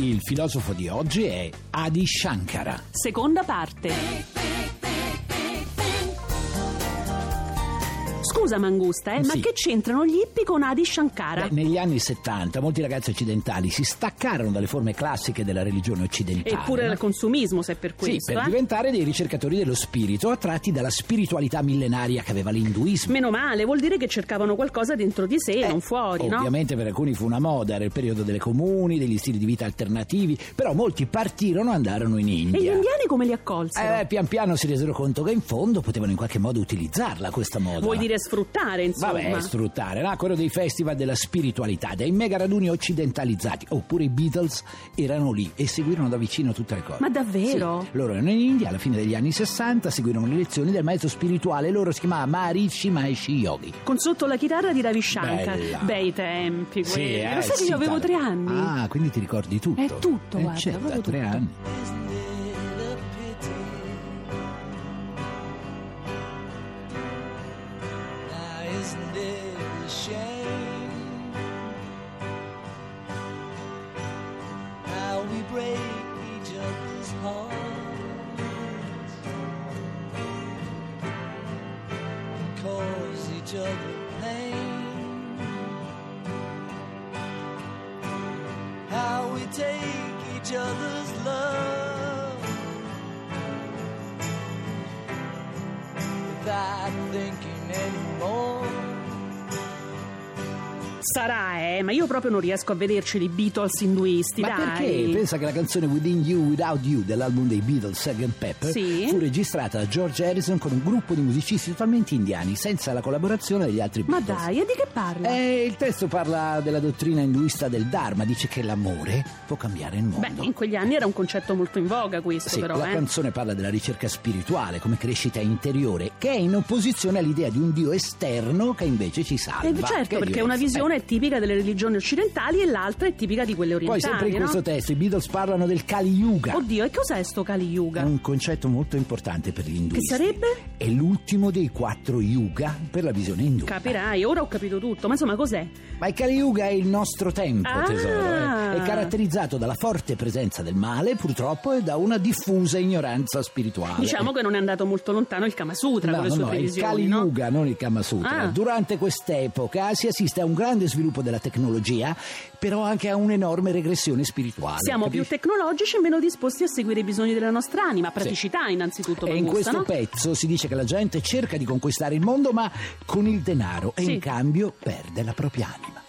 Il filosofo di oggi è Adi Shankara. Seconda parte. Scusa Mangusta, eh, ma Sì. che c'entrano gli hippie con Adi Shankara? Beh, negli anni 70 molti ragazzi occidentali si staccarono dalle forme classiche della religione occidentale. Eppure no? il consumismo, se è per Sì, questo. per eh. diventare dei ricercatori dello spirito attratti dalla spiritualità millenaria che aveva l'induismo. Meno male, vuol dire che cercavano qualcosa dentro di sé, non fuori, no? Eh, Ovviamente per alcuni fu una moda, era il periodo delle comuni, degli stili di vita alternativi, però molti partirono e andarono in E gli India. indiani come li accolsero? Eh, pian piano si resero conto che in fondo potevano in qualche modo utilizzarla questa moda. Vuoi dire sfruttare, insomma? Vabbè, sfruttare, nacquero dei festival della spiritualità, dei mega raduni occidentalizzati, oppure i Beatles erano lì e seguirono da vicino tutte le cose. Ma davvero? Sì, loro erano in India alla fine degli anni 60, seguirono le lezioni del maestro spirituale, loro si chiamava Maharishi Maheshi Yogi. Con sotto la chitarra di Ravi Shankar. Bella. Bei tempi Sì, quelli. eh, Lo sai che sì, io avevo tre anni? Ah, quindi ti ricordi tutto? È tutto, eh, guarda, certo, tre tutto. anni. Each other pain? How we take each other's love without thinking anymore. Sarà, eh, ma io proprio non riesco a vederci i Beatles induisti, Ma dai. perché? Pensa che la canzone Within You, Without You dell'album dei Beatles, Sgt. Pepper, Sì. fu registrata da George Harrison con un gruppo di musicisti totalmente indiani, senza la collaborazione degli altri Ma Beatles. dai, e di che parla? Eh, il testo parla della dottrina induista del Dharma, dice che l'amore può cambiare il mondo. Beh, in quegli anni era un concetto molto in voga questo, Sì, però, la eh. canzone parla della ricerca spirituale come crescita interiore, che è in opposizione all'idea di un Dio esterno che invece ci salva. Eh, Che certo, è perché una diverso. visione Eh. è tipica delle religioni occidentali e l'altra è tipica di quelle Poi orientali, sempre in no? questo testo i Beatles parlano del Kali Yuga. Oddio, e cos'è sto Kali È Yuga? un concetto molto importante per gli induisti. Che sarebbe? È l'ultimo dei quattro yuga per la visione indù. Capirai, ora ho capito tutto, ma insomma cos'è? Ma il Kali Yuga è il nostro tempo, Ah! tesoro. eh. È caratterizzato dalla forte presenza del male, purtroppo, e da una diffusa ignoranza spirituale. Diciamo che non è andato molto lontano il Kama Sutra No, con le no, sue no, è il previsioni, Kali no? Yuga, non il Kama Sutra. Ah. Durante quest'epoca si assiste a un grande sviluppo della tecnologia, però anche a un'enorme regressione spirituale. Siamo capisci? più tecnologici e meno disposti a seguire i bisogni della nostra anima, praticità innanzitutto, E in questo no? pezzo si dice che la gente cerca di conquistare il mondo, ma con il denaro e Sì. in cambio perde la propria anima.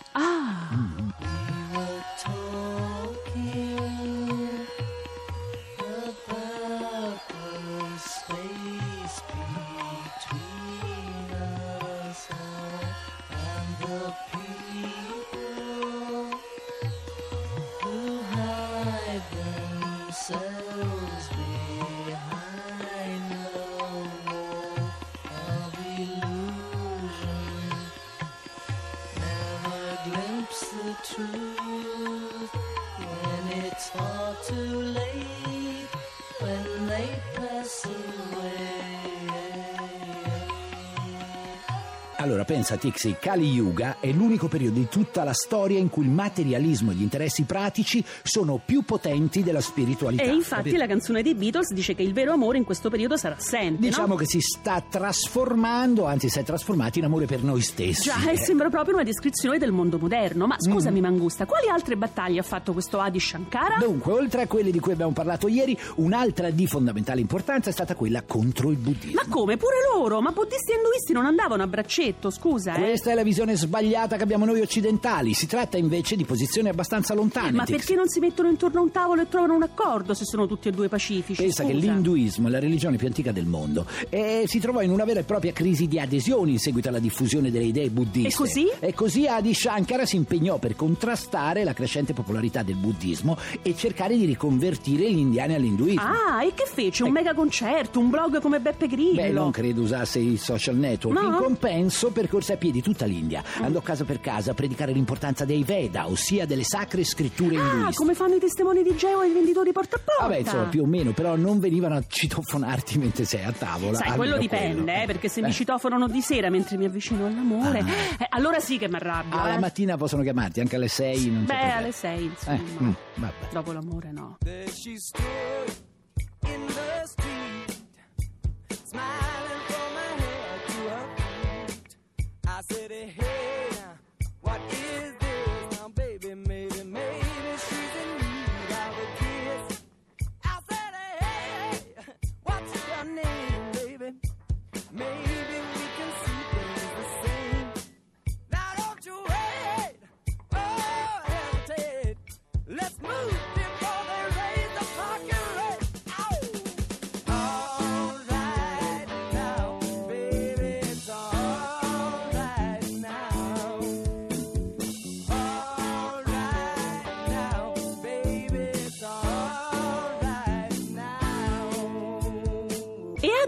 Allora pensa Tixi, Kali Yuga è l'unico periodo di tutta la storia in cui il materialismo e gli interessi pratici sono più potenti della spiritualità. e infatti capito? la canzone dei Beatles dice che il vero amore in questo periodo sarà assente, Diciamo no? che si sta trasformando, anzi si è trasformato in amore per noi stessi. Già, Eh. sembra proprio una descrizione del mondo moderno. Ma scusami, Mm. Mangusta, quali altre battaglie ha fatto questo Adi Shankara? Dunque, oltre a quelle di cui abbiamo parlato ieri, un'altra di fondamentale importanza è stata quella contro il buddismo. Ma come? Pure loro? Ma buddisti e induisti non andavano a braccetto? Tutto, scusa, eh. Questa è la visione sbagliata che abbiamo noi occidentali. Si tratta invece di posizioni abbastanza lontane. Ma perché non si mettono intorno a un tavolo e trovano un accordo se sono tutti e due pacifici? Pensa che scusa? l'induismo è la religione più antica del mondo e si trovò in una vera e propria crisi di adesioni in seguito alla diffusione delle idee buddiste. E così? E così Adi Shankara si impegnò per contrastare la crescente popolarità del buddismo e cercare di riconvertire gli indiani all'induismo. Ah, e che fece? Un mega concerto, un blog come Beppe Grillo? Beh, non credo usasse i social network. No? In compenso, percorse a piedi tutta l'India. Andò casa per casa a predicare l'importanza dei Veda, ossia delle sacre scritture Ah, induiste. come fanno i testimoni di Geo e i venditori porta a porta? Vabbè, insomma, più o meno, però non venivano a citofonarti mentre sei a tavola. Sai, quello dipende, quello. eh, perché se Eh. mi citofonano di sera mentre mi avvicino all'amore, eh, allora sì che mi arrabbio. Alla eh. mattina possono chiamarti, anche alle 6 non c'è Beh, alle sei, insomma. Eh, mm, vabbè. Dopo l'amore, no.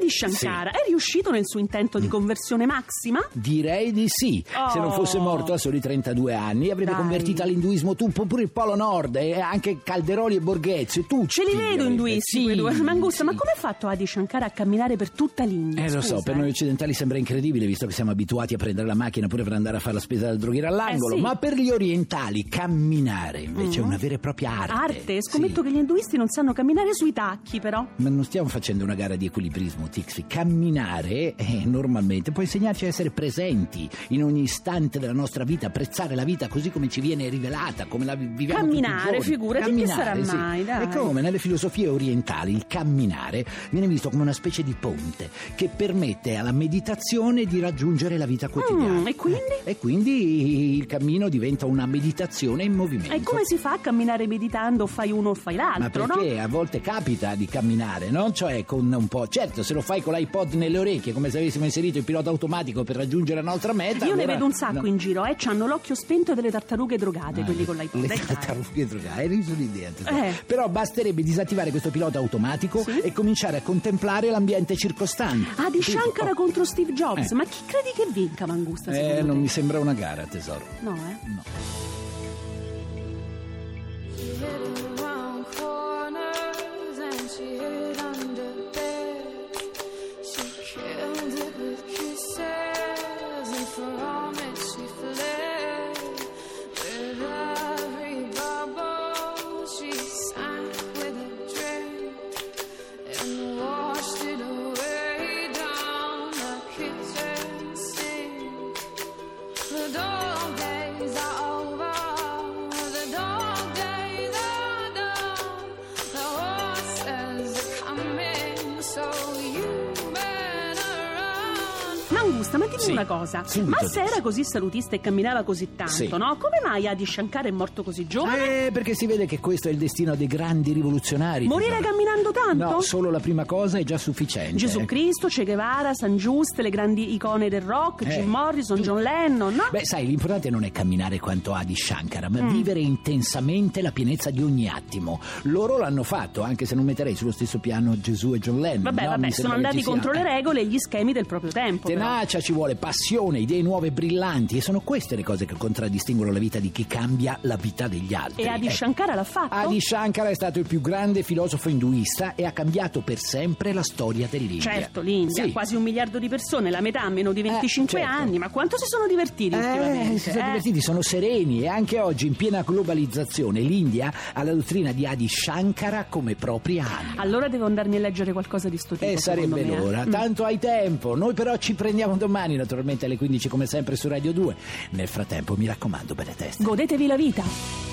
Adi Shankara è riuscito nel suo intento Mm. di conversione massima? Direi di sì. Se non fosse Oh. morto a soli 32 anni, avrebbe Dai. convertito all'induismo tutto, pure il Polo Nord, e anche Calderoli e Borghezio, tutti. Ce li vedo induisti Sì, quei due. Mangusta, ma sì. come ha fatto Adi Shankara a camminare per tutta l'India? Eh lo so, Scusa, per eh. noi occidentali sembra incredibile visto che siamo abituati a prendere la macchina pure per andare a fare la spesa dal droghiere all'angolo, Eh, sì. ma per gli orientali camminare invece è una vera e propria arte. Arte? Scommetto Sì. che gli induisti non sanno camminare sui tacchi, però. Ma non stiamo facendo una gara di equilibrismo, Tixi. Camminare, eh, normalmente, può insegnarci a essere presenti in ogni istante della nostra vita, apprezzare la vita così come ci viene rivelata, come la vi- viviamo Camminare, figurati, che Camminare, sarà sì. mai, dai. E come nelle filosofie orientali il camminare viene visto come una specie di ponte che permette alla meditazione di raggiungere la vita quotidiana. Mm, e quindi? Eh, E quindi il cammino diventa una meditazione in movimento. E come si fa a camminare meditando? Fai uno o fai Ma l'altro, no? perché a volte capita di camminare, no? Cioè con un po'. Certo, se lo fai con l'iPod nelle orecchie, come se avessimo inserito il pilota automatico per raggiungere la nostra meta. Io ne allora- vedo un sacco no. in giro, eh. C'hanno l'occhio spento delle tartarughe drogate, Ah, quelli con l'iPod. Le dai. tartarughe drogate, hai riso l'idea. Eh. Però basterebbe disattivare questo pilota automatico Sì. e cominciare a contemplare l'ambiente circostante. Ah, di? Shankara contro Steve Jobs. Eh. Ma chi credi che vinca, Mangusta? Eh, non te? mi sembra una gara, tesoro. No, eh? No. Run. Mangusta, ma dimmi Sì, una cosa. subito ma se era così salutista e camminava così tanto, Sì. no? Come mai Adi Shankara è morto così giovane? Eh, perché si vede che questo è il destino dei grandi rivoluzionari. Morire tesoro. camminando tanto? No, solo la prima cosa è già sufficiente. Gesù eh. Cristo, Che Guevara, San Giuste, le grandi icone del rock, Eh. Jim Morrison, John Lennon, no? Beh, sai, l'importante non è camminare quanto ha di Shankara, Mm. ma vivere intensamente la pienezza di ogni attimo. Loro l'hanno fatto, anche se non metterei sullo stesso piano Gesù e John Lennon. vabbè, no? vabbè, sono andati contro le eh. regole e gli schemi del proprio tempo. però. Tenacia, ci vuole passione, idee nuove e brillanti e sono queste le cose che contraddistinguono la vita di chi cambia la vita degli altri. E Adi Eh, Shankara l'ha fatto? Adi Shankara è stato il più grande filosofo induista e ha cambiato per sempre la storia dell'India. Certo, l'India, Sì. quasi un miliardo di persone, la metà ha meno di 25 certo. anni, ma quanto si sono divertiti Eh, ultimamente? si sono eh? divertiti, sono sereni e anche oggi in piena globalizzazione l'India ha la dottrina di Adi Shankara come propria anima. Allora devo andarmi a leggere qualcosa di sto tipo. E secondo sarebbe me, eh. l'ora, Mm. tanto hai tempo. Noi però ci prendiamo domani, naturalmente alle 15 come sempre su Radio 2. Nel frattempo, mi raccomando, belle teste. Godetevi la vita.